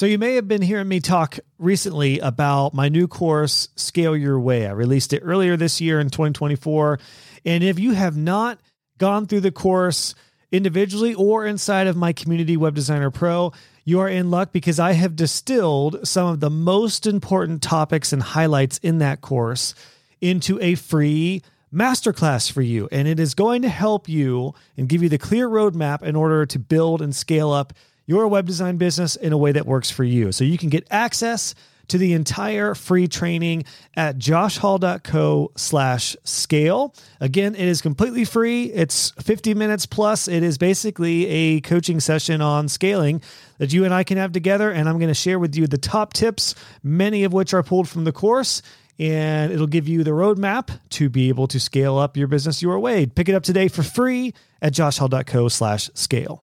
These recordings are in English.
So, you may have been hearing me talk recently about my new course, Scale Your Way. I released it earlier this year in 2024. And if you have not gone through the course individually or inside of my community, Web Designer Pro, you are in luck because I have distilled some of the most important topics and highlights in that course into a free masterclass for you. And it is going to help you and give you the clear roadmap in order to build and scale up your web design business in a way that works for you. So you can get access to the entire free training at joshhall.co slash scale. Again, it is completely free. It's 50 minutes plus. It is basically a coaching session on scaling that you and I can have together. And I'm going to share with you the top tips, many of which are pulled from the course. And it'll give you the roadmap to be able to scale up your business your way. Pick it up today for free at joshhall.co slash scale.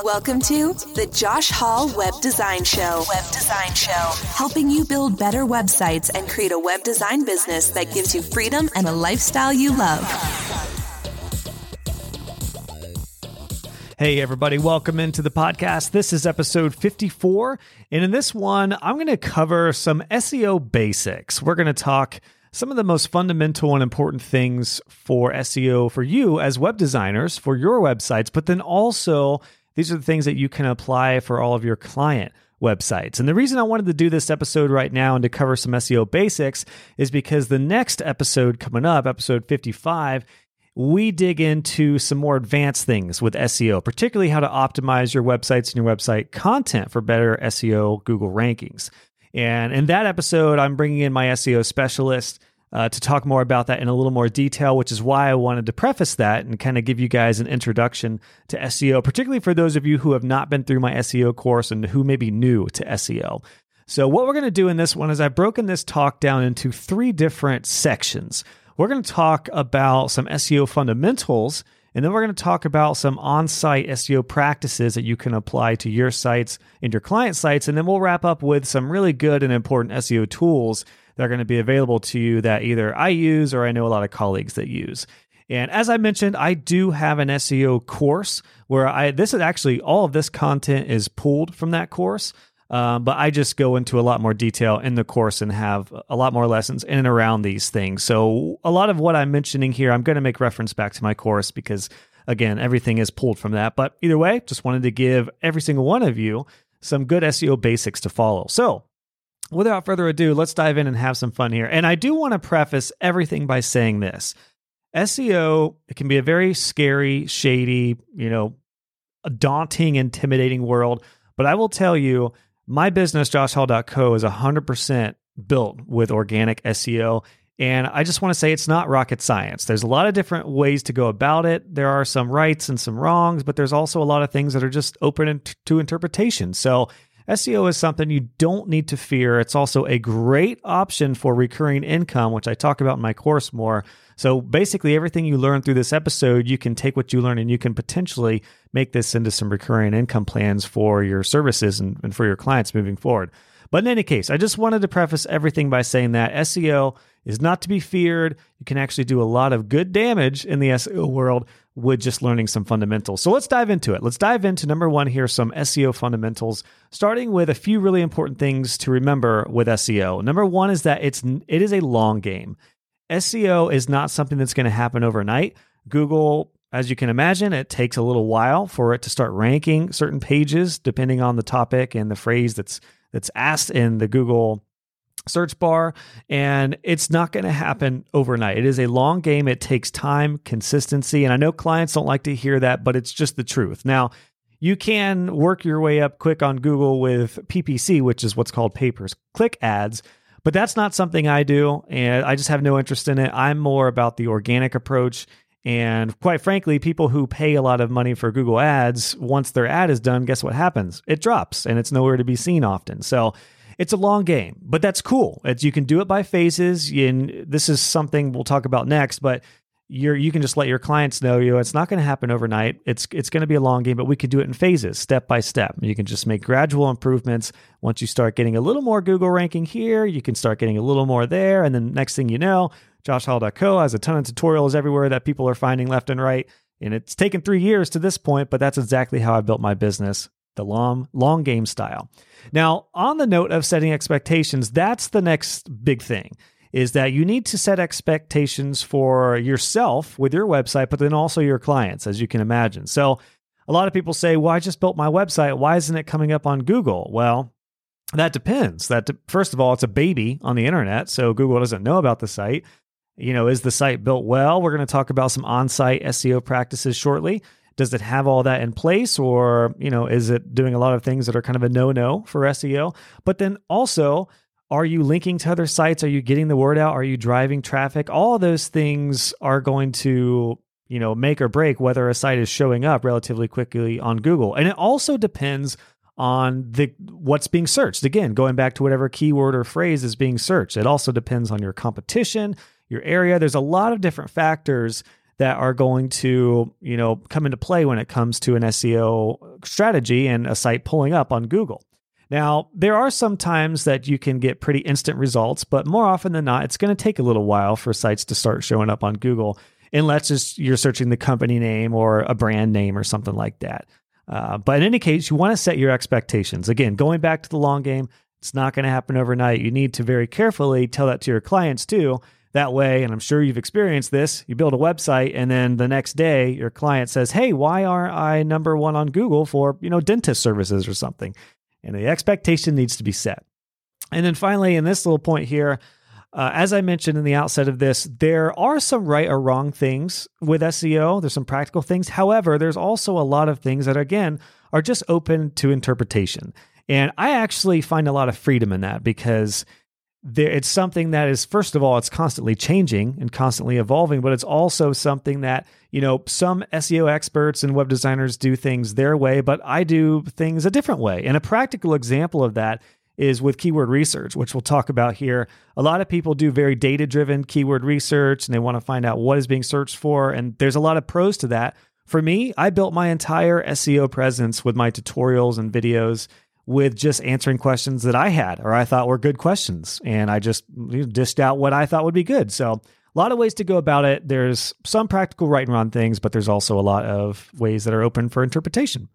Welcome to the Josh Hall Web Design Show. Web Design Show. Helping you build better websites and create a web design business that gives you freedom and a lifestyle you love. Hey, everybody, welcome into the podcast. This is episode 54. And in this one, I'm going to cover some SEO basics. We're going to talk some of the most fundamental and important things for SEO for you as web designers for your websites, but then also these are the things that you can apply for all of your client websites. And the reason I wanted to do this episode right now and to cover some SEO basics is because the next episode coming up, episode 55, we dig into some more advanced things with SEO, particularly how to optimize your websites and your website content for better SEO Google rankings. And in that episode, I'm bringing in my SEO specialist uh, to talk more about that in a little more detail, which is why I wanted to preface that and kind of give you guys an introduction to SEO, particularly for those of you who have not been through my SEO course and who may be new to SEO. So, what we're going to do in this one is I've broken this talk down into three different sections. We're going to talk about some SEO fundamentals, and then we're going to talk about some on site SEO practices that you can apply to your sites and your client sites. And then we'll wrap up with some really good and important SEO tools that are going to be available to you that either I use or I know a lot of colleagues that use. And as I mentioned, I do have an SEO course where I this is actually all of this content is pulled from that course. Um, but I just go into a lot more detail in the course and have a lot more lessons in and around these things. So a lot of what I'm mentioning here, I'm going to make reference back to my course because again, everything is pulled from that. But either way, just wanted to give every single one of you some good SEO basics to follow. So without further ado, let's dive in and have some fun here. And I do want to preface everything by saying this. SEO, it can be a very scary, shady, you know, daunting, intimidating world. But I will tell you, my business, joshhall.co, is 100% built with organic SEO. And I just want to say it's not rocket science. There's a lot of different ways to go about it. There are some rights and some wrongs, but there's also a lot of things that are just open to interpretation. So SEO is something you don't need to fear. It's also a great option for recurring income, which I talk about in my course more. So basically, everything you learn through this episode, you can take what you learn and you can potentially make this into some recurring income plans for your services and, and for your clients moving forward. But in any case, I just wanted to preface everything by saying that SEO is not to be feared. You can actually do a lot of good damage in the SEO world with just learning some fundamentals. So let's dive into it. Let's dive into number one here some SEO fundamentals, starting with a few really important things to remember with SEO. Number one is that it's it is a long game. SEO is not something that's going to happen overnight. Google as you can imagine, it takes a little while for it to start ranking certain pages depending on the topic and the phrase that's that's asked in the Google search bar and it's not going to happen overnight. It is a long game. It takes time, consistency, and I know clients don't like to hear that, but it's just the truth. Now, you can work your way up quick on Google with PPC, which is what's called pay per click ads, but that's not something I do and I just have no interest in it. I'm more about the organic approach and quite frankly, people who pay a lot of money for Google Ads, once their ad is done, guess what happens? It drops and it's nowhere to be seen often. So it's a long game, but that's cool. It's, you can do it by phases. And this is something we'll talk about next, but you're, you can just let your clients know, you know, it's not going to happen overnight. It's, it's going to be a long game, but we can do it in phases, step by step. You can just make gradual improvements. Once you start getting a little more Google ranking here, you can start getting a little more there. And then next thing you know, joshhall.co has a ton of tutorials everywhere that people are finding left and right. And it's taken three years to this point, but that's exactly how I built my business the long long game style. Now, on the note of setting expectations, that's the next big thing is that you need to set expectations for yourself with your website, but then also your clients, as you can imagine. So, a lot of people say, "Well, I just built my website. Why isn't it coming up on Google?" Well, that depends. That first of all, it's a baby on the internet, so Google doesn't know about the site. You know, is the site built well? We're going to talk about some on-site SEO practices shortly. Does it have all that in place or, you know, is it doing a lot of things that are kind of a no-no for SEO? But then also, are you linking to other sites? Are you getting the word out? Are you driving traffic? All those things are going to, you know, make or break whether a site is showing up relatively quickly on Google. And it also depends on the what's being searched. Again, going back to whatever keyword or phrase is being searched. It also depends on your competition, your area. There's a lot of different factors that are going to, you know, come into play when it comes to an SEO strategy and a site pulling up on Google. Now, there are some times that you can get pretty instant results, but more often than not, it's going to take a little while for sites to start showing up on Google, unless you're searching the company name or a brand name or something like that. Uh, but in any case, you want to set your expectations. Again, going back to the long game, it's not going to happen overnight. You need to very carefully tell that to your clients too. That way, and I'm sure you've experienced this, you build a website and then the next day your client says, "Hey, why aren't I number 1 on Google for, you know, dentist services or something?" And the expectation needs to be set. And then finally, in this little point here, uh, as I mentioned in the outset of this, there are some right or wrong things with SEO. There's some practical things. However, there's also a lot of things that, again, are just open to interpretation. And I actually find a lot of freedom in that because there, it's something that is, first of all, it's constantly changing and constantly evolving, but it's also something that, you know, some SEO experts and web designers do things their way, but I do things a different way. And a practical example of that is with keyword research, which we'll talk about here. A lot of people do very data driven keyword research and they want to find out what is being searched for. And there's a lot of pros to that. For me, I built my entire SEO presence with my tutorials and videos with just answering questions that I had or I thought were good questions. And I just dished out what I thought would be good. So, a lot of ways to go about it. There's some practical right and wrong things, but there's also a lot of ways that are open for interpretation.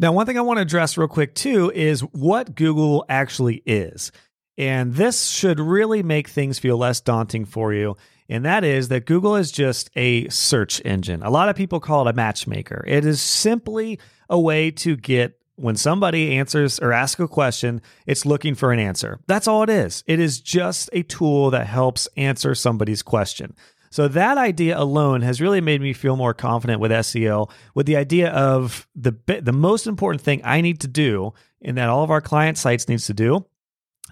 Now, one thing I want to address real quick too is what Google actually is. And this should really make things feel less daunting for you. And that is that Google is just a search engine. A lot of people call it a matchmaker. It is simply a way to get when somebody answers or asks a question, it's looking for an answer. That's all it is. It is just a tool that helps answer somebody's question. So that idea alone has really made me feel more confident with SEO with the idea of the the most important thing I need to do and that all of our client sites needs to do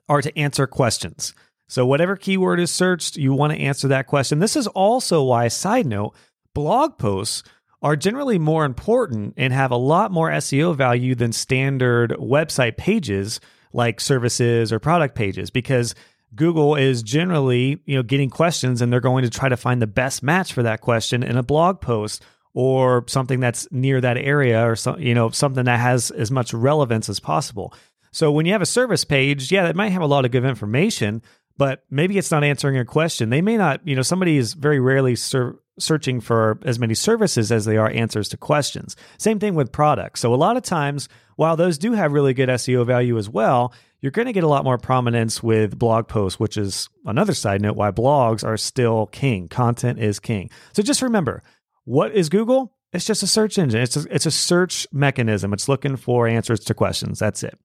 are to answer questions. So whatever keyword is searched, you want to answer that question. This is also why side note, blog posts are generally more important and have a lot more SEO value than standard website pages like services or product pages because Google is generally, you know, getting questions and they're going to try to find the best match for that question in a blog post or something that's near that area or some, you know, something that has as much relevance as possible. So when you have a service page, yeah, that might have a lot of good information, but maybe it's not answering a question. They may not, you know, somebody is very rarely ser- searching for as many services as they are answers to questions. Same thing with products. So a lot of times, while those do have really good SEO value as well, you're going to get a lot more prominence with blog posts, which is another side note why blogs are still king. Content is king. So just remember, what is Google? It's just a search engine. It's a, it's a search mechanism. It's looking for answers to questions. That's it.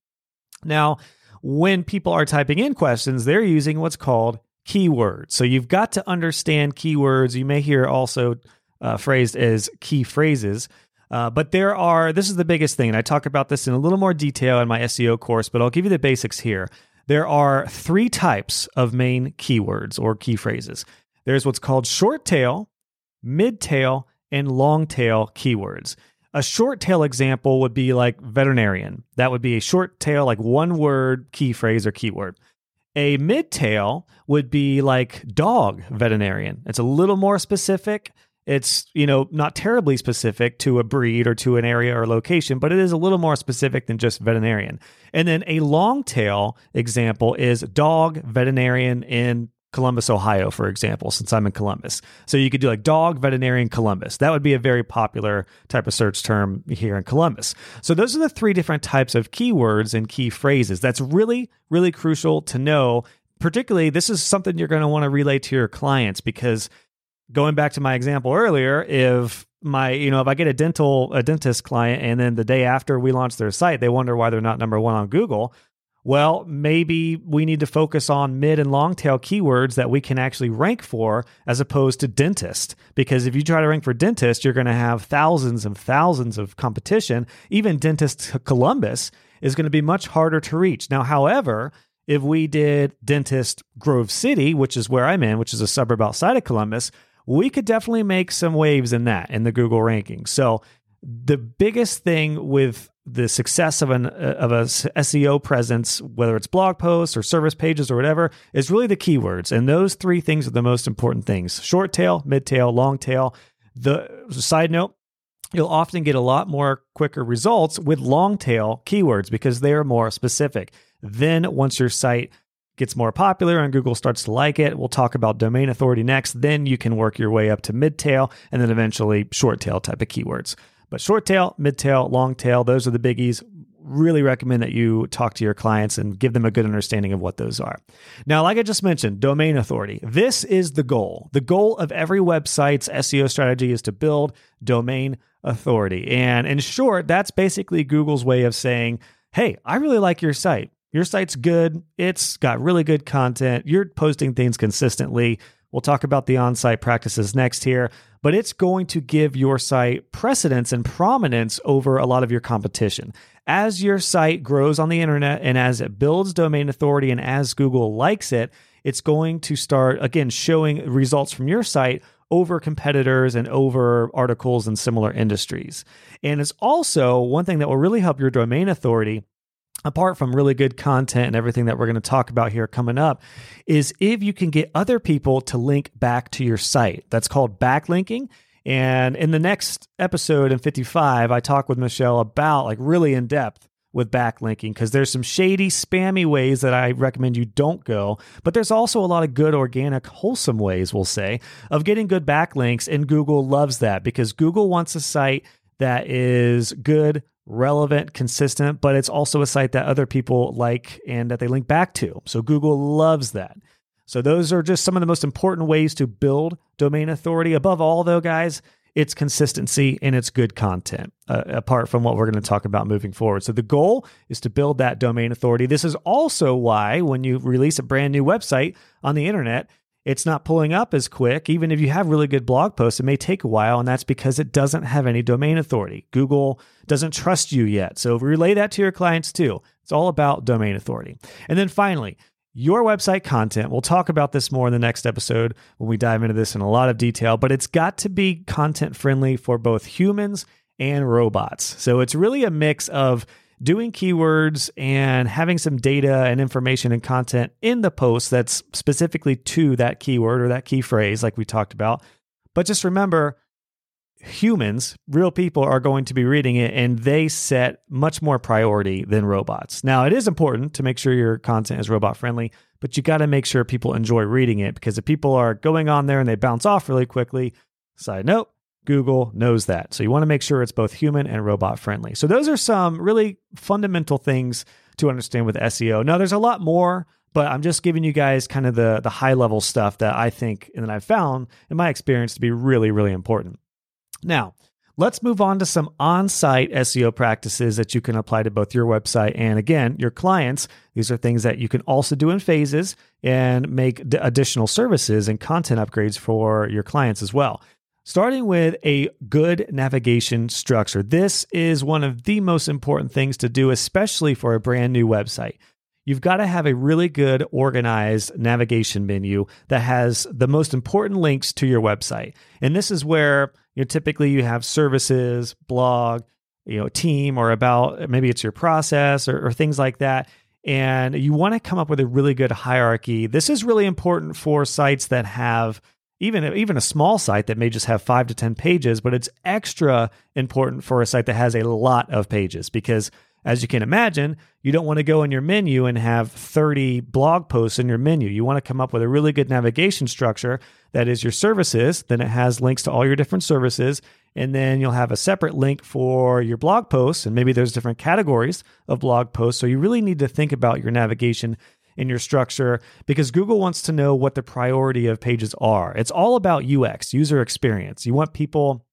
Now, when people are typing in questions, they're using what's called keywords. So you've got to understand keywords. You may hear also uh, phrased as key phrases. Uh, but there are, this is the biggest thing, and I talk about this in a little more detail in my SEO course, but I'll give you the basics here. There are three types of main keywords or key phrases there's what's called short tail, mid tail, and long tail keywords. A short tail example would be like veterinarian. That would be a short tail, like one word key phrase or keyword. A mid tail would be like dog veterinarian. It's a little more specific it's you know not terribly specific to a breed or to an area or location but it is a little more specific than just veterinarian and then a long tail example is dog veterinarian in Columbus, Ohio, for example, since I'm in Columbus. So you could do like dog veterinarian Columbus. That would be a very popular type of search term here in Columbus. So those are the three different types of keywords and key phrases. That's really, really crucial to know. Particularly, this is something you're going to want to relay to your clients because going back to my example earlier, if my you know if i get a dental a dentist client and then the day after we launch their site they wonder why they're not number one on google well maybe we need to focus on mid and long tail keywords that we can actually rank for as opposed to dentist. Because if you try to rank for dentist you're going to have thousands and thousands of competition. Even dentist columbus is going to be much harder to reach. Now however if we did dentist grove city which is where i'm in which is a suburb outside of columbus we could definitely make some waves in that in the Google rankings. So the biggest thing with the success of an uh, of a SEO presence, whether it's blog posts or service pages or whatever, is really the keywords. And those three things are the most important things: short tail, mid tail, long tail. The side note, you'll often get a lot more quicker results with long tail keywords because they are more specific. Then once your site gets more popular and Google starts to like it. We'll talk about domain authority next. Then you can work your way up to mid tail and then eventually short tail type of keywords. But short tail, mid tail, long tail, those are the biggies. Really recommend that you talk to your clients and give them a good understanding of what those are. Now, like I just mentioned, domain authority. This is the goal. The goal of every website's SEO strategy is to build domain authority. And in short, that's basically Google's way of saying, hey, I really like your site. Your site's good. It's got really good content. You're posting things consistently. We'll talk about the on site practices next here, but it's going to give your site precedence and prominence over a lot of your competition. As your site grows on the internet and as it builds domain authority and as Google likes it, it's going to start, again, showing results from your site over competitors and over articles in similar industries. And it's also one thing that will really help your domain authority apart from really good content and everything that we're going to talk about here coming up, is if you can get other people to link back to your site. That's called backlinking. And in the next episode in 55, I talk with Michelle about like really in depth with backlinking because there's some shady, spammy ways that I recommend you don't go. But there's also a lot of good, organic, wholesome ways, we'll say, of getting good backlinks. And Google loves that because Google wants a site that is good, relevant, consistent, but it's also a site that other people like and that they link back to. So Google loves that. So those are just some of the most important ways to build domain authority. Above all, though, guys, it's consistency and it's good content, uh, apart from what we're going to talk about moving forward. So the goal is to build that domain authority. This is also why when you release a brand new website on the internet, it's not pulling up as quick. Even if you have really good blog posts, it may take a while, and that's because it doesn't have any domain authority. Google doesn't trust you yet. So relay that to your clients too. It's all about domain authority. And then finally, your website content. We'll talk about this more in the next episode when we dive into this in a lot of detail, but it's got to be content friendly for both humans and robots. So it's really a mix of doing keywords and having some data and information and content in the post that's specifically to that keyword or that key phrase, like we talked about. But just remember, humans, real people, are going to be reading it and they set much more priority than robots. Now, it is important to make sure your content is robot friendly, but you got to make sure people enjoy reading it because if people are going on there and they bounce off really quickly, side note, Google knows that. So you want to make sure it's both human and robot friendly. So those are some really fundamental things to understand with SEO. Now there's a lot more, but I'm just giving you guys kind of the the high level stuff that I think and that I've found in my experience to be really really important. Now, let's move on to some on-site SEO practices that you can apply to both your website and again, your clients. These are things that you can also do in phases and make d- additional services and content upgrades for your clients as well. Starting with a good navigation structure. This is one of the most important things to do, especially for a brand new website. You've got to have a really good organized navigation menu that has the most important links to your website. And this is where you know, typically you have services, blog, you know, team, or about maybe it's your process or, or things like that. And you want to come up with a really good hierarchy. This is really important for sites that have even even a small site that may just have 5 to 10 pages but it's extra important for a site that has a lot of pages because as you can imagine, you don't want to go in your menu and have 30 blog posts in your menu. You want to come up with a really good navigation structure that is your services. Then it has links to all your different services. And then you'll have a separate link for your blog posts. And maybe there's different categories of blog posts. So you really need to think about your navigation in your structure because Google wants to know what the priority of pages are. It's all about UX, user experience. You want people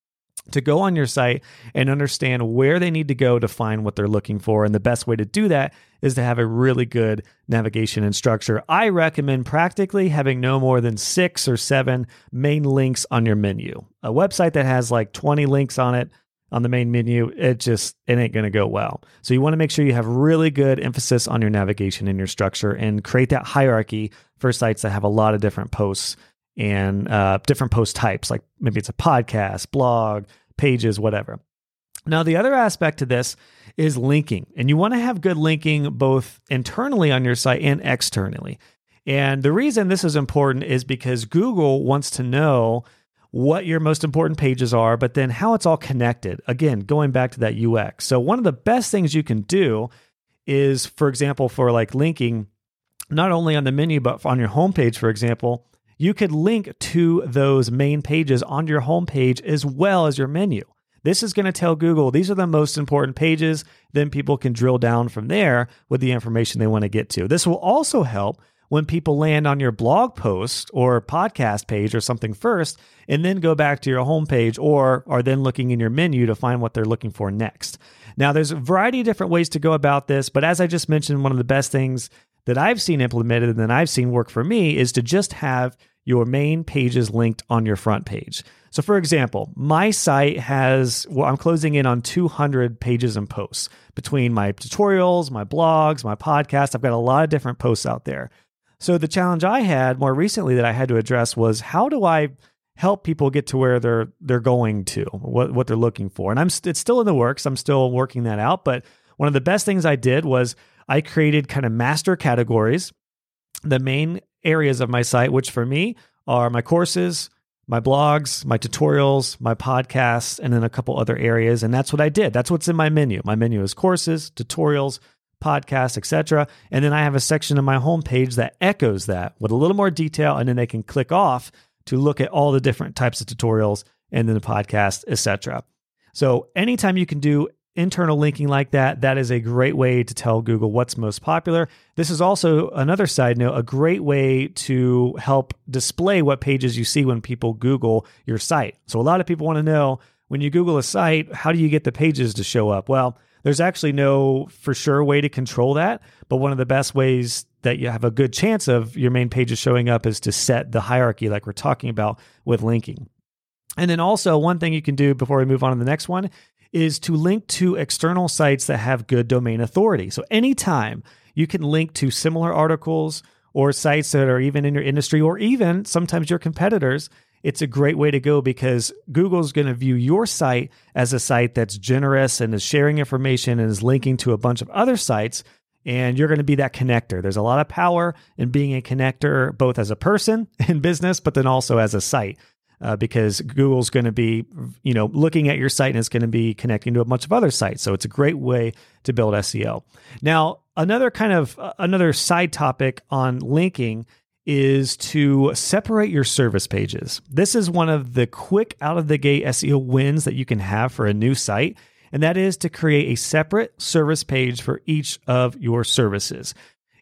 to go on your site and understand where they need to go to find what they're looking for. And the best way to do that is to have a really good navigation and structure. I recommend practically having no more than six or seven main links on your menu. A website that has like 20 links on it on the main menu, it just it ain't going to go well. So you want to make sure you have really good emphasis on your navigation and your structure and create that hierarchy for sites that have a lot of different posts and uh, different post types, like maybe it's a podcast, blog, pages, whatever. Now, the other aspect to this is linking, and you want to have good linking both internally on your site and externally. And the reason this is important is because Google wants to know what your most important pages are, but then how it's all connected. Again, going back to that UX. So, one of the best things you can do is, for example, for like linking, not only on the menu, but on your homepage, for example, you could link to those main pages on your homepage as well as your menu. This is going to tell Google these are the most important pages. Then people can drill down from there with the information they want to get to. This will also help when people land on your blog post or podcast page or something first and then go back to your homepage or are then looking in your menu to find what they're looking for next. Now, there's a variety of different ways to go about this, but as I just mentioned, one of the best things that I've seen implemented and that I've seen work for me is to just have your main pages linked on your front page. So, for example, my site has, well, I'm closing in on 200 pages and posts between my tutorials, my blogs, my podcast. I've got a lot of different posts out there. So, the challenge I had more recently that I had to address was how do I help people get to where they're they're going to, what what they're looking for. And I'm it's still in the works. I'm still working that out, but one of the best things I did was I created kind of master categories. The main areas of my site, which for me are my courses, my blogs, my tutorials, my podcasts, and then a couple other areas. And that's what I did. That's what's in my menu. My menu is courses, tutorials, podcasts, etc. And then I have a section of my homepage that echoes that with a little more detail, and then they can click off to look at all the different types of tutorials and then the podcast, etc. So anytime you can do internal linking like that, that is a great way to tell Google what's most popular. This is also another side note, a great way to help display what pages you see when people Google your site. So a lot of people want to know when you Google a site, how do you get the pages to show up? Well, there's actually no for sure way to control that, but one of the best ways that you have a good chance of your main pages showing up is to set the hierarchy like we're talking about with linking. And then also, one thing you can do before we move on to the next one is to link to external sites that have good domain authority. So anytime you can link to similar articles or sites that are even in your industry or even sometimes your competitors, it's a great way to go because Google's going to view your site as a site that's generous and is sharing information and is linking to a bunch of other sites. And you're going to be that connector. There's a lot of power in being a connector, both as a person in business, but then also as a site uh, because Google's going to be, you know, looking at your site and it's going to be connecting to a bunch of other sites. So it's a great way to build SEO. Now, another kind of uh, another side topic on linking is to separate your service pages. This is one of the quick out of the gate SEO wins that you can have for a new site. And that is to create a separate service page for each of your services.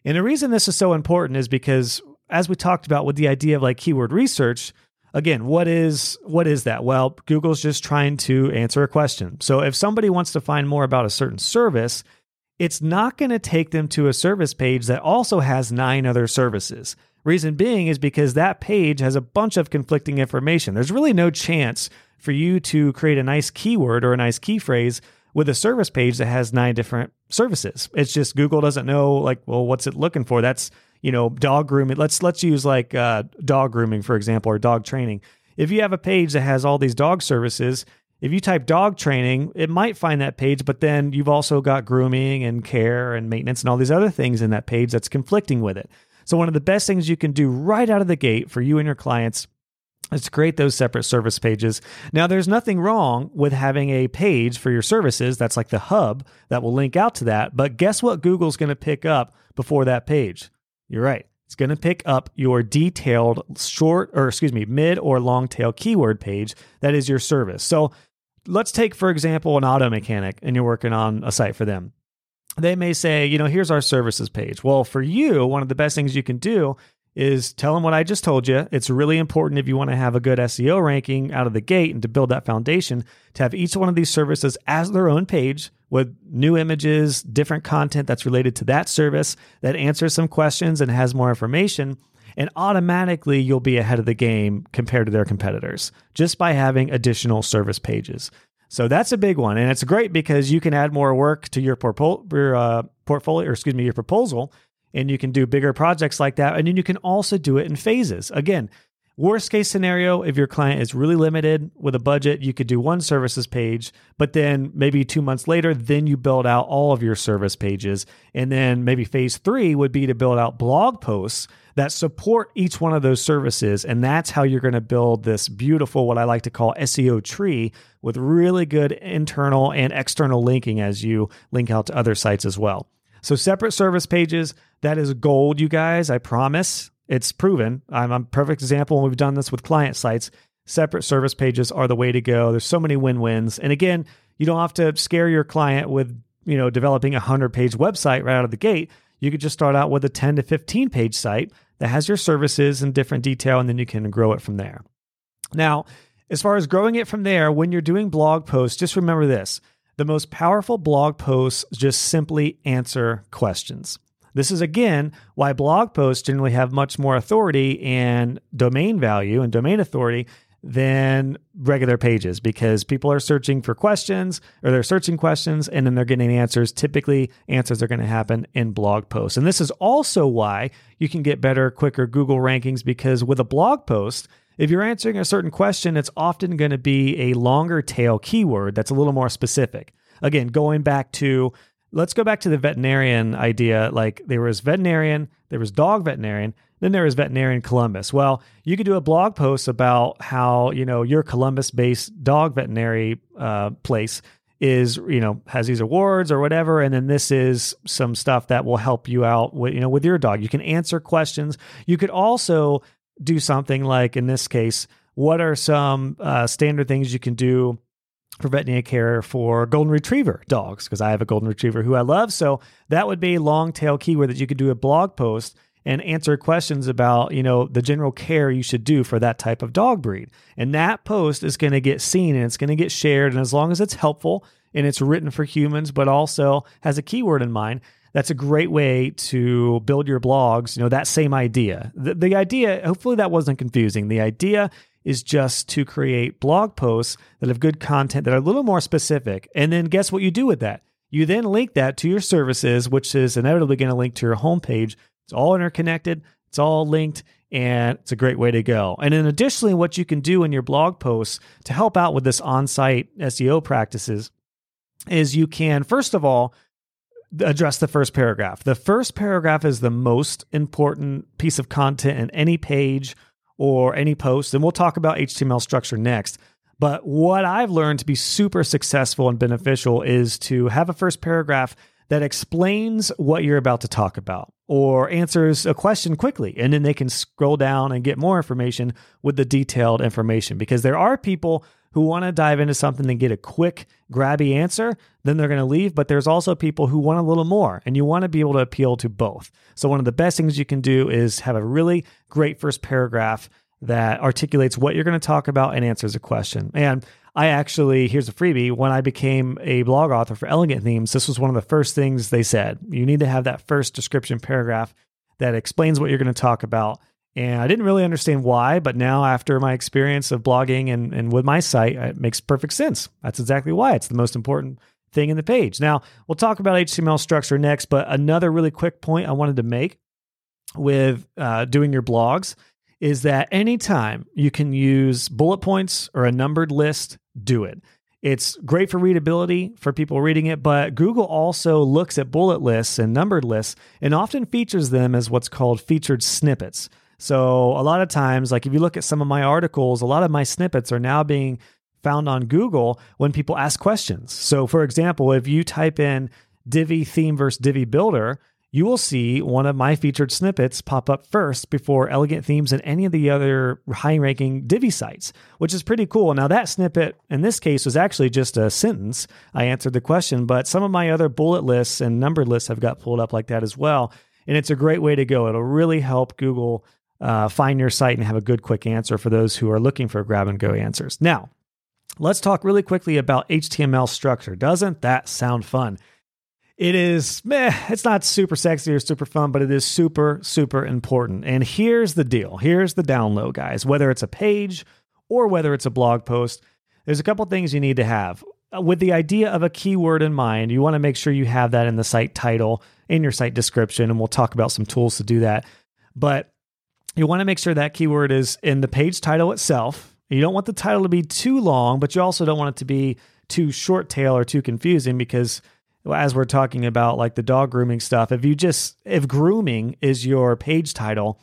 And the reason this is so important is because, as we talked about with the idea of like keyword research, again, what is what is that? Well, Google's just trying to answer a question. So if somebody wants to find more about a certain service, it's not going to take them to a service page that also has nine other services. Reason being is because that page has a bunch of conflicting information. There's really no chance for you to create a nice keyword or a nice key phrase with a service page that has nine different services. It's just Google doesn't know like, well, what's it looking for? That's you know, dog grooming. Let's let's use like uh, dog grooming for example, or dog training. If you have a page that has all these dog services, if you type dog training, it might find that page, but then you've also got grooming and care and maintenance and all these other things in that page that's conflicting with it. So one of the best things you can do right out of the gate for you and your clients is create those separate service pages. Now, there's nothing wrong with having a page for your services that's like the hub that will link out to that. But guess what Google's going to pick up before that page? You're right. It's going to pick up your detailed short or excuse me, mid or long tail keyword page that is your service. So let's take, for example, an auto mechanic and you're working on a site for them. They may say, you know, here's our services page. Well, for you, one of the best things you can do is tell them what I just told you. It's really important if you want to have a good SEO ranking out of the gate and to build that foundation to have each one of these services as their own page with new images, different content that's related to that service that answers some questions and has more information. And automatically, you'll be ahead of the game compared to their competitors just by having additional service pages. So that's a big one. And it's great because you can add more work to your, your uh, portfolio, or excuse me, your proposal and you can do bigger projects like that. And then you can also do it in phases. Again, worst case scenario, if your client is really limited with a budget, you could do one services page, but then maybe two months later, then you build out all of your service pages. And then maybe phase three would be to build out blog posts that support each one of those services. And that's how you're going to build this beautiful, what I like to call SEO tree with really good internal and external linking as you link out to other sites as well. So separate service pages, that is gold, you guys. I promise. It's proven. I'm a perfect example. when We've done this with client sites. Separate service pages are the way to go. There's so many win-wins. And again, you don't have to scare your client with, you know, developing a 100-page website right out of the gate. You could just start out with a 10 to 15 page site that has your services in different detail and then you can grow it from there. Now, as far as growing it from there, when you're doing blog posts, just remember this. The most powerful blog posts just simply answer questions. This is again why blog posts generally have much more authority and domain value and domain authority than regular pages because people are searching for questions or they're searching questions and then they're getting answers. Typically, answers are going to happen in blog posts. And this is also why you can get better, quicker Google rankings because with a blog post, if you're answering a certain question, it's often going to be a longer tail keyword that's a little more specific. Again, going back to let's go back to the veterinarian idea. Like there was veterinarian, there was dog veterinarian, then there was veterinarian Columbus. Well, you could do a blog post about how you know your Columbus-based dog veterinary uh, place is you know has these awards or whatever and then this is some stuff that will help you out with you know with your dog you can answer questions you could also do something like, in this case, what are some uh, standard things you can do for veterinary care for golden retriever dogs? Because I have a golden retriever who I love. So that would be a long tail keyword that you could do a blog post and answer questions about, you know, the general care you should do for that type of dog breed. And that post is going to get seen and it's going to get shared. And as long as it's helpful and it's written for humans, but also has a keyword in mind, that's a great way to build your blogs. You know, that same idea. The, the idea, hopefully, that wasn't confusing. The idea is just to create blog posts that have good content that are a little more specific. And then guess what you do with that? You then link that to your services, which is inevitably going to link to your homepage. It's all interconnected, it's all linked, and it's a great way to go. And then additionally, what you can do in your blog posts to help out with this on site SEO practices is you can, first of all, address the first paragraph. The first paragraph is the most important piece of content in any page or any post. And we'll talk about HTML structure next. But what I've learned to be super successful and beneficial is to have a first paragraph that explains what you're about to talk about or answers a question quickly. And then they can scroll down and get more information with the detailed information because there are people who want to dive into something and get a quick, grabby answer, then they're going to leave. But there's also people who want a little more, and you want to be able to appeal to both. So, one of the best things you can do is have a really great first paragraph that articulates what you're going to talk about and answers a question. And I actually, here's a freebie. When I became a blog author for Elegant Themes, this was one of the first things they said. You need to have that first description paragraph that explains what you're going to talk about and I didn't really understand why, but now after my experience of blogging and, and with my site, it makes perfect sense. That's exactly why it's the most important thing in the page. Now, we'll talk about HTML structure next, but another really quick point I wanted to make with uh, doing your blogs is that anytime you can use bullet points or a numbered list, do it. It's great for readability for people reading it, but Google also looks at bullet lists and numbered lists and often features them as what's called featured snippets. So a lot of times, like if you look at some of my articles, a lot of my snippets are now being found on Google when people ask questions. So for example, if you type in Divi theme versus Divi builder, you will see one of my featured snippets pop up first before Elegant Themes and any of the other high ranking Divi sites, which is pretty cool. Now, that snippet in this case was actually just a sentence. I answered the question, but some of my other bullet lists and numbered lists have got pulled up like that as well. And it's a great way to go. It'll really help Google uh, find your site and have a good, quick answer for those who are looking for grab and go answers. Now, let's talk really quickly about HTML structure. Doesn't that sound fun? It is, meh, it's not super sexy or super fun, but it is super, super important. And here's the deal here's the download, guys. Whether it's a page or whether it's a blog post, there's a couple things you need to have. Uh, with the idea of a keyword in mind, you want to make sure you have that in the site title, in your site description, and we'll talk about some tools to do that. But you want to make sure that keyword is in the page title itself. You don't want the title to be too long, but you also don't want it to be too short tail or too confusing because as we're talking about like the dog grooming stuff, if you just if grooming is your page title,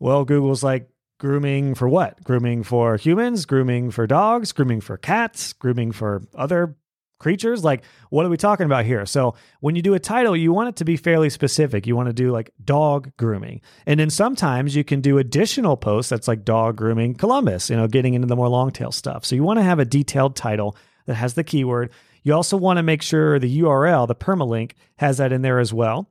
well, Google's like grooming for what? Grooming for humans, grooming for dogs, grooming for cats, grooming for other creatures. Like, what are we talking about here? So, when you do a title, you want it to be fairly specific. You want to do like dog grooming. And then sometimes you can do additional posts that's like dog grooming Columbus, you know, getting into the more long tail stuff. So, you want to have a detailed title that has the keyword. You also want to make sure the URL, the permalink, has that in there as well.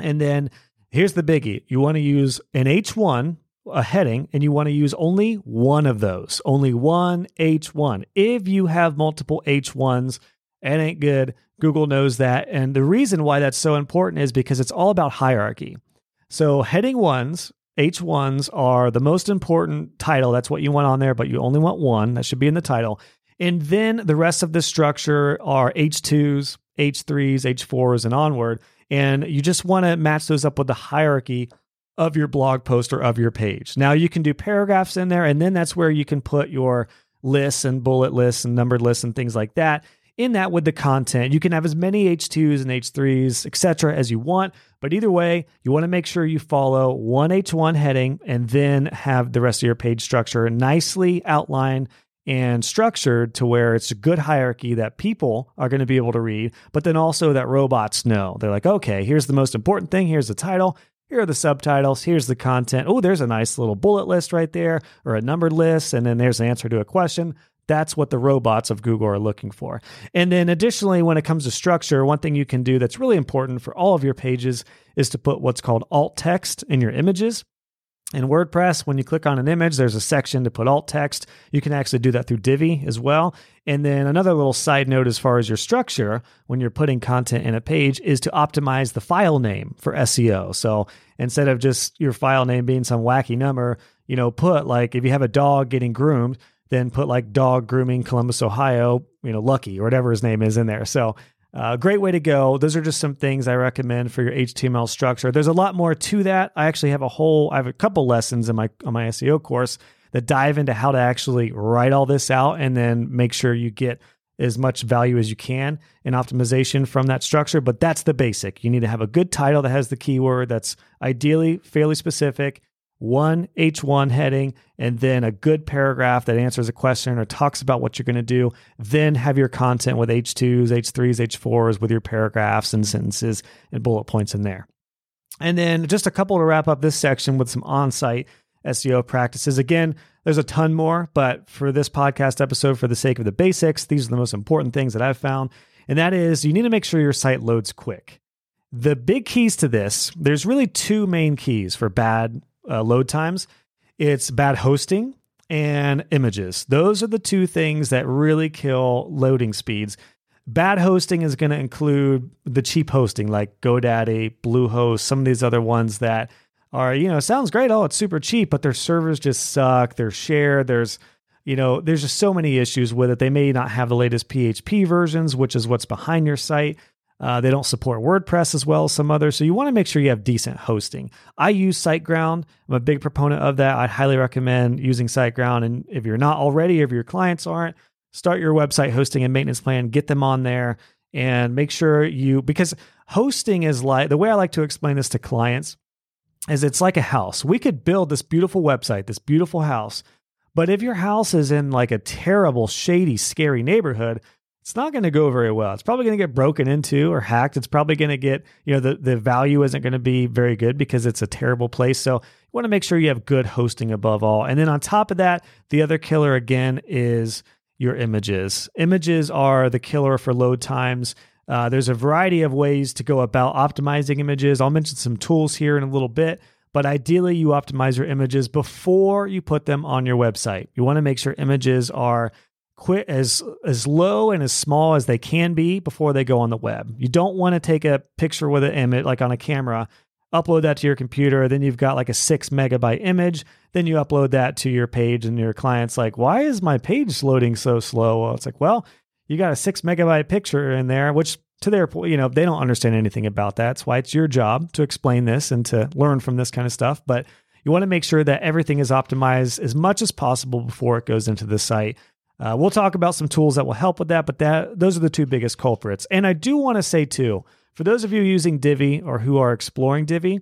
And then here's the biggie you want to use an H1, a heading, and you want to use only one of those, only one H1. If you have multiple H1s, it ain't good. Google knows that. And the reason why that's so important is because it's all about hierarchy. So, heading ones, H1s are the most important title. That's what you want on there, but you only want one. That should be in the title. And then the rest of the structure are H2s, H3s, H4s, and onward. And you just want to match those up with the hierarchy of your blog post or of your page. Now you can do paragraphs in there, and then that's where you can put your lists and bullet lists and numbered lists and things like that in that with the content. You can have as many H2s and H3s, etc., as you want. But either way, you want to make sure you follow one H1 heading and then have the rest of your page structure nicely outlined and structured to where it's a good hierarchy that people are going to be able to read, but then also that robots know. They're like, okay, here's the most important thing. Here's the title. Here are the subtitles. Here's the content. Oh, there's a nice little bullet list right there or a numbered list. And then there's an answer to a question. That's what the robots of Google are looking for. And then additionally, when it comes to structure, one thing you can do that's really important for all of your pages is to put what's called alt text in your images. In WordPress, when you click on an image, there's a section to put alt text. You can actually do that through Divi as well. And then another little side note as far as your structure when you're putting content in a page is to optimize the file name for SEO. So instead of just your file name being some wacky number, you know, put like if you have a dog getting groomed, then put like dog grooming Columbus, Ohio, you know, Lucky or whatever his name is in there. So uh, great way to go. Those are just some things I recommend for your HTML structure. There's a lot more to that. I actually have a whole, I have a couple lessons in my on my SEO course that dive into how to actually write all this out and then make sure you get as much value as you can in optimization from that structure. But that's the basic. You need to have a good title that has the keyword that's ideally fairly specific one H1 heading, and then a good paragraph that answers a question or talks about what you're going to do. Then have your content with H2s, H3s, H4s with your paragraphs and sentences and bullet points in there. And then just a couple to wrap up this section with some on site SEO practices. Again, there's a ton more, but for this podcast episode, for the sake of the basics, these are the most important things that I've found. And that is you need to make sure your site loads quick. The big keys to this, there's really two main keys for bad uh, load times. It's bad hosting and images. Those are the two things that really kill loading speeds. Bad hosting is going to include the cheap hosting like GoDaddy, Bluehost, some of these other ones that are, you know, sounds great. Oh, it's super cheap, but their servers just suck. They're shared. There's, you know, there's just so many issues with it. They may not have the latest PHP versions, which is what's behind your site. Uh, they don't support WordPress as well as some others. So you want to make sure you have decent hosting. I use SiteGround. I'm a big proponent of that. I'd highly recommend using SiteGround. And if you're not already, if your clients aren't, start your website hosting and maintenance plan, get them on there and make sure you, because hosting is like the way I like to explain this to clients is it's like a house. We could build this beautiful website, this beautiful house, but if your house is in like a terrible, shady, scary neighborhood, it's not going to go very well. It's probably going to get broken into or hacked. It's probably going to get, you know, the, the value isn't going to be very good because it's a terrible place. So you want to make sure you have good hosting above all. And then on top of that, the other killer again is your images. Images are the killer for load times. Uh, there's a variety of ways to go about optimizing images. I'll mention some tools here in a little bit, but ideally, you optimize your images before you put them on your website. You want to make sure images are quit as as low and as small as they can be before they go on the web. You don't want to take a picture with an image like on a camera, upload that to your computer, then you've got like a 6 megabyte image, then you upload that to your page and your client's like, "Why is my page loading so slow?" Well, it's like, "Well, you got a 6 megabyte picture in there, which to their point, you know, they don't understand anything about that. That's why it's your job to explain this and to learn from this kind of stuff, but you want to make sure that everything is optimized as much as possible before it goes into the site uh, we'll talk about some tools that will help with that, but that those are the two biggest culprits. And I do want to say too, for those of you using Divi or who are exploring Divi,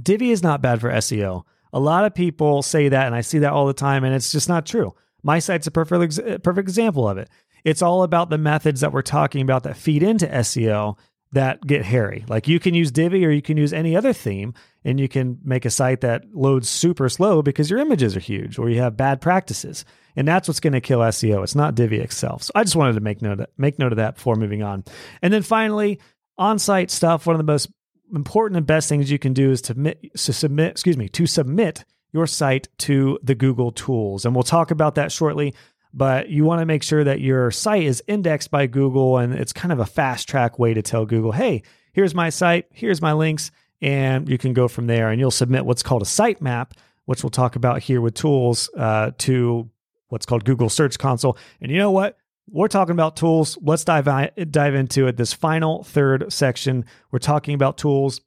Divi is not bad for SEO. A lot of people say that, and I see that all the time, and it's just not true. My site's a perfect perfect example of it. It's all about the methods that we're talking about that feed into SEO that get hairy. Like you can use Divi or you can use any other theme and you can make a site that loads super slow because your images are huge or you have bad practices. And that's what's going to kill SEO. It's not Divi itself. So I just wanted to make note of, make note of that before moving on. And then finally, on-site stuff, one of the most important and best things you can do is to submit, to submit, excuse me, to submit your site to the Google tools. And we'll talk about that shortly, but you want to make sure that your site is indexed by Google and it's kind of a fast track way to tell Google, "Hey, here's my site, here's my links." And you can go from there and you'll submit what's called a sitemap, which we'll talk about here with tools uh, to what's called Google Search Console. And you know what? We're talking about tools. Let's dive dive into it. This final third section, we're talking about tools.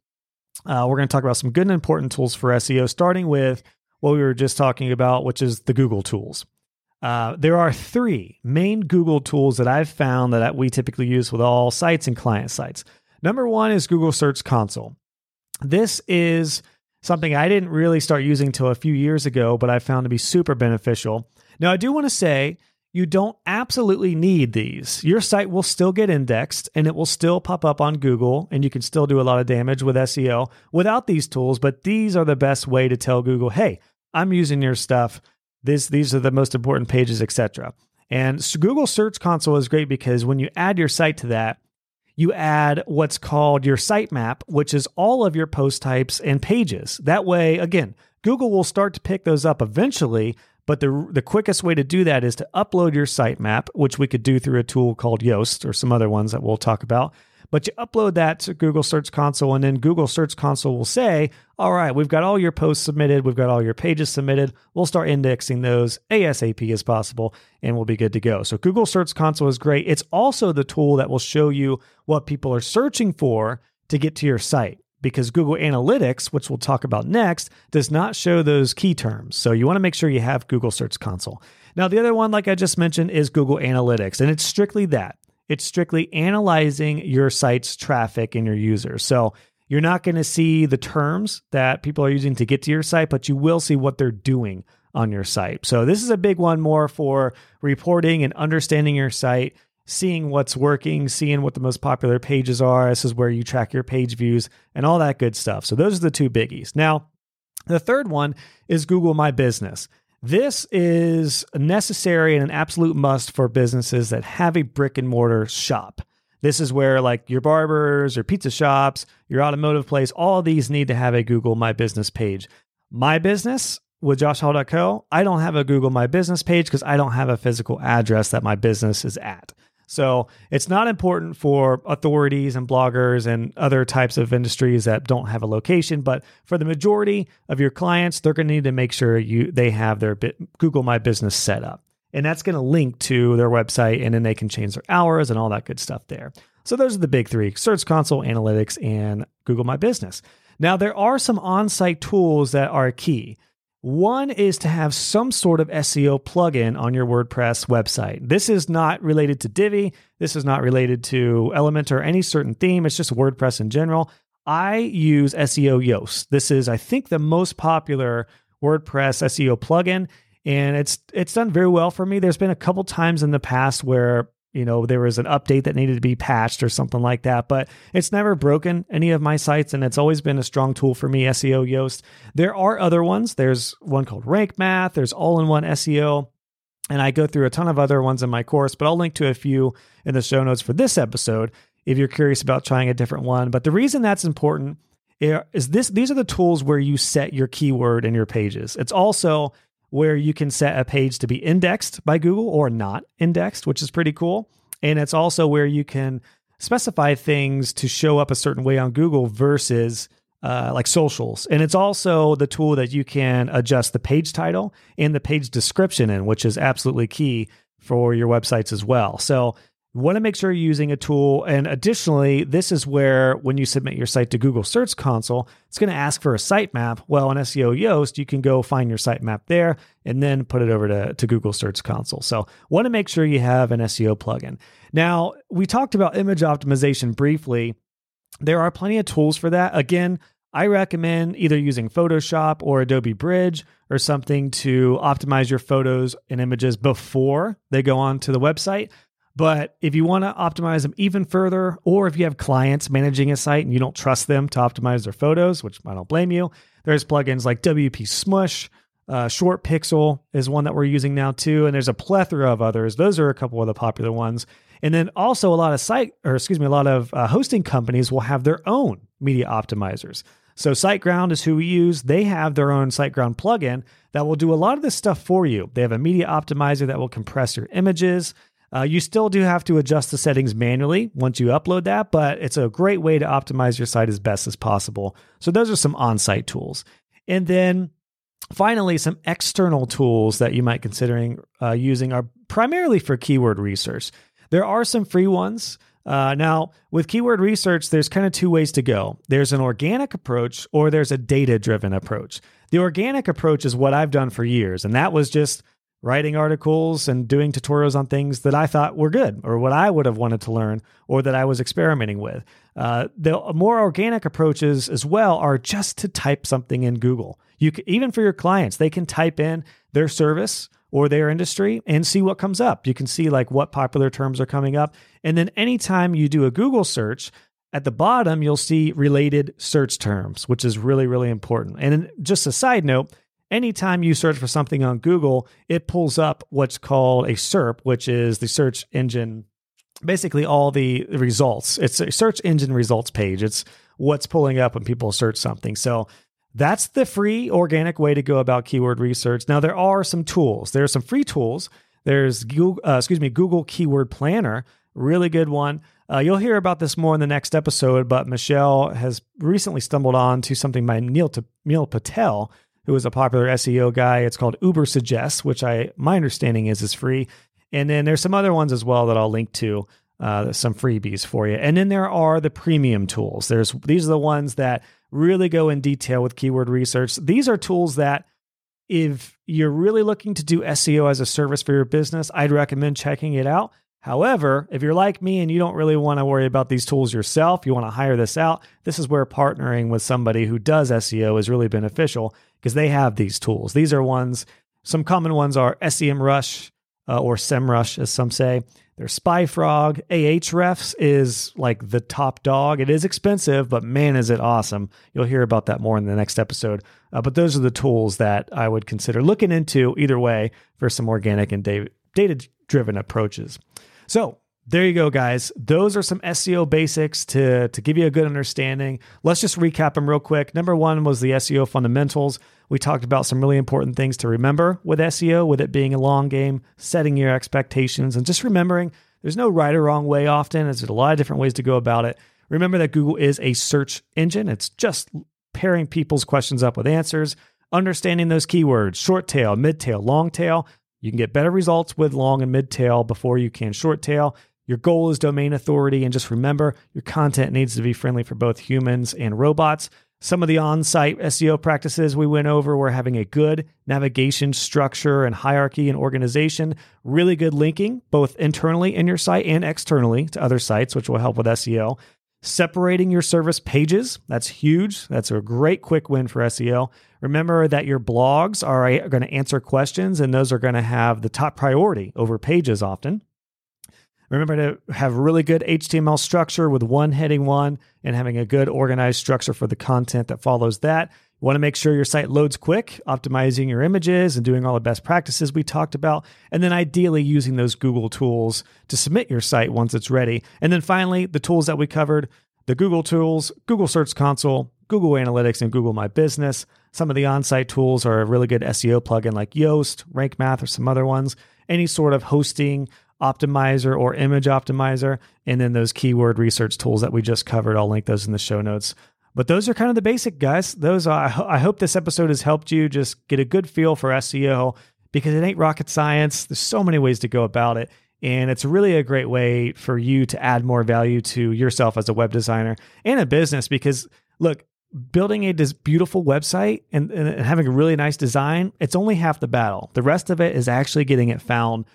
Uh, we're going to talk about some good and important tools for SEO, starting with what we were just talking about, which is the Google tools. Uh, there are three main Google tools that I've found that we typically use with all sites and client sites. Number one is Google Search Console. This is something I didn't really start using until a few years ago, but I found to be super beneficial. Now, I do want to say you don't absolutely need these. Your site will still get indexed and it will still pop up on Google, and you can still do a lot of damage with SEO without these tools. But these are the best way to tell Google, hey, I'm using your stuff. This, these are the most important pages, etc. And Google Search Console is great because when you add your site to that, you add what's called your sitemap, which is all of your post types and pages. That way, again, Google will start to pick those up eventually, but the the quickest way to do that is to upload your sitemap, which we could do through a tool called Yoast or some other ones that we'll talk about. But you upload that to Google Search Console, and then Google Search Console will say, All right, we've got all your posts submitted, we've got all your pages submitted. We'll start indexing those ASAP as possible, and we'll be good to go. So, Google Search Console is great. It's also the tool that will show you what people are searching for to get to your site because Google Analytics, which we'll talk about next, does not show those key terms. So you want to make sure you have Google Search Console. Now, the other one, like I just mentioned, is Google Analytics, and it's strictly that. It's strictly analyzing your site's traffic and your users. So you're not going to see the terms that people are using to get to your site, but you will see what they're doing on your site. So this is a big one more for reporting and understanding your site seeing what's working, seeing what the most popular pages are. This is where you track your page views and all that good stuff. So those are the two biggies. Now, the third one is Google My Business. This is necessary and an absolute must for businesses that have a brick and mortar shop. This is where, like your barbers, your pizza shops, your automotive place, all these need to have a Google My Business page. My business with joshhall.co, I don't have a Google My Business page because I don't have a physical address that my business is at. So it's not important for authorities and bloggers and other types of industries that don't have a location, but for the majority of your clients, they're going to need to make sure you they have their Google My Business set up. And that's going to link to their website and then they can change their hours and all that good stuff there. So those are the big 3: Search Console, Analytics, and Google My Business. Now there are some on-site tools that are key. One is to have some sort of SEO plugin on your WordPress website. This is not related to Divi. This is not related to Element or any certain theme. It's just WordPress in general. I use SEO Yoast. This is, I think, the most popular WordPress SEO plugin, and it's it's done very well for me. There's been a couple times in the past where you know there was an update that needed to be patched or something like that, but it's never broken any of my sites, and it's always been a strong tool for me. SEO Yoast. There are other ones. There's one called Rank Math. There's All in One SEO. And I go through a ton of other ones in my course, but I'll link to a few in the show notes for this episode if you're curious about trying a different one. But the reason that's important is this these are the tools where you set your keyword in your pages. It's also where you can set a page to be indexed by Google or not indexed, which is pretty cool. And it's also where you can specify things to show up a certain way on Google versus uh, like socials. And it's also the tool that you can adjust the page title and the page description in, which is absolutely key for your websites as well. So want to make sure you're using a tool. And additionally, this is where when you submit your site to Google Search Console, it's going to ask for a sitemap. Well, in SEO Yoast, you can go find your sitemap there and then put it over to, to Google Search Console. So want to make sure you have an SEO plugin. Now, we talked about image optimization briefly. There are plenty of tools for that. Again, I recommend either using Photoshop or Adobe Bridge or something to optimize your photos and images before they go onto the website. But if you want to optimize them even further, or if you have clients managing a site and you don't trust them to optimize their photos, which I don't blame you, there's plugins like WP Smush, uh, Short Pixel is one that we're using now too, and there's a plethora of others. Those are a couple of the popular ones. And then also a lot of site, or excuse me, a lot of uh, hosting companies will have their own media optimizers. So SiteGround is who we use. They have their own SiteGround plugin that will do a lot of this stuff for you. They have a media optimizer that will compress your images. Uh, you still do have to adjust the settings manually once you upload that, but it's a great way to optimize your site as best as possible. So those are some on-site tools. And then finally, some external tools that you might considering uh, using are primarily for keyword research. There are some free ones. Uh, now, with keyword research, there's kind of two ways to go there's an organic approach or there's a data driven approach. The organic approach is what I've done for years, and that was just writing articles and doing tutorials on things that I thought were good or what I would have wanted to learn or that I was experimenting with. Uh, the more organic approaches as well are just to type something in Google. You can, even for your clients, they can type in their service or their industry and see what comes up. You can see like what popular terms are coming up. And then anytime you do a Google search, at the bottom, you'll see related search terms, which is really, really important. And just a side note, anytime you search for something on Google, it pulls up what's called a SERP, which is the search engine, basically all the results. It's a search engine results page. It's what's pulling up when people search something. So that's the free organic way to go about keyword research. Now there are some tools. There are some free tools. There's Google, uh, excuse me, Google Keyword Planner, really good one. Uh, you'll hear about this more in the next episode, but Michelle has recently stumbled on to something by Neil, T- Neil Patel, who is a popular SEO guy. It's called Ubersuggest, which I my understanding is is free. And then there's some other ones as well that I'll link to, uh, some freebies for you. And then there are the premium tools. There's these are the ones that really go in detail with keyword research. These are tools that, if you're really looking to do SEO as a service for your business, I'd recommend checking it out. However, if you're like me and you don't really want to worry about these tools yourself, you want to hire this out, this is where partnering with somebody who does SEO is really beneficial because they have these tools. These are ones, some common ones are SEMrush uh, or SEMrush, as some say. There's SpyFrog. Ahrefs is like the top dog. It is expensive, but man, is it awesome. You'll hear about that more in the next episode. Uh, but those are the tools that I would consider looking into either way for some organic and data driven approaches. So, there you go, guys. Those are some SEO basics to, to give you a good understanding. Let's just recap them real quick. Number one was the SEO fundamentals. We talked about some really important things to remember with SEO, with it being a long game, setting your expectations, and just remembering there's no right or wrong way often. There's a lot of different ways to go about it. Remember that Google is a search engine, it's just pairing people's questions up with answers, understanding those keywords short tail, mid tail, long tail. You can get better results with long and mid tail before you can short tail. Your goal is domain authority, and just remember your content needs to be friendly for both humans and robots. Some of the on site SEO practices we went over were having a good navigation structure and hierarchy and organization, really good linking, both internally in your site and externally to other sites, which will help with SEO. Separating your service pages, that's huge. That's a great quick win for SEO. Remember that your blogs are, going to answer questions, and those are going to have the top priority over pages often. Remember to have really good HTML structure with one heading one and having a good organized structure for the content that follows that. You want to make sure your site loads quick, optimizing your images and doing all the best practices we talked about. And then ideally using those Google tools to submit your site once it's ready. And then finally, the tools that we covered the Google tools, Google Search Console, Google Analytics, and Google My Business. Some of the on site tools are a really good SEO plugin like Yoast, Rank Math, or some other ones. Any sort of hosting optimizer or image optimizer, and then those keyword research tools that we just covered. I'll link those in the show notes. But those are kind of the basic guys. Those are, I hope this episode has helped you just get a good feel for SEO because it ain't rocket science. There's so many ways to go about it. And it's really a great way for you to add more value to yourself as a web designer and a business because look, building a beautiful website and, and having a really nice design, it's only half the battle. The rest of it is actually getting it found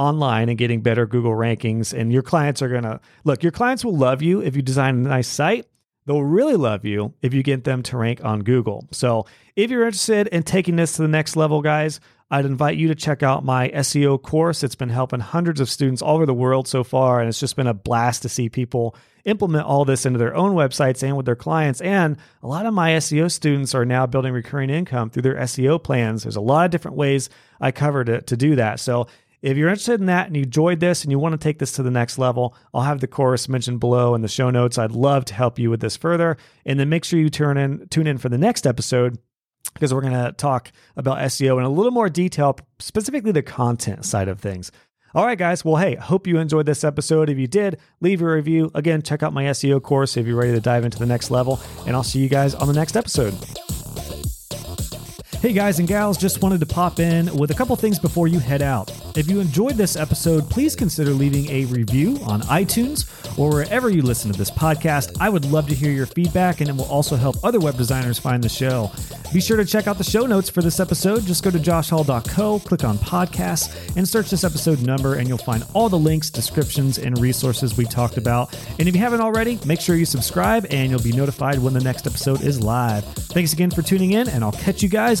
online and getting better Google rankings. And your clients are going to look, your clients will love you if you design a nice site. They'll really love you if you get them to rank on Google. So, if you're interested in taking this to the next level, guys, I'd invite you to check out my SEO course. It's been helping hundreds of students all over the world so far, and it's just been a blast to see people implement all this into their own websites and with their clients. And a lot of my SEO students are now building recurring income through their SEO plans. There's a lot of different ways I covered it to do that. So if you're interested in that and you enjoyed this and you want to take this to the next level, I'll have the course mentioned below in the show notes. I'd love to help you with this further. And then make sure you turn in tune in for the next episode because we're going to talk about SEO in a little more detail, specifically the content side of things. All right, guys. Well, hey, hope you enjoyed this episode. If you did, leave a review. Again, check out my SEO course if you're ready to dive into the next level. And I'll see you guys on the next episode. Hey guys and gals, just wanted to pop in with a couple things before you head out. If you enjoyed this episode, please consider leaving a review on iTunes or wherever you listen to this podcast. I would love to hear your feedback and it will also help other web designers find the show. Be sure to check out the show notes for this episode. Just go to joshhall.co, click on podcasts, and search this episode number, and you'll find all the links, descriptions, and resources we talked about. And if you haven't already, make sure you subscribe and you'll be notified when the next episode is live. Thanks again for tuning in, and I'll catch you guys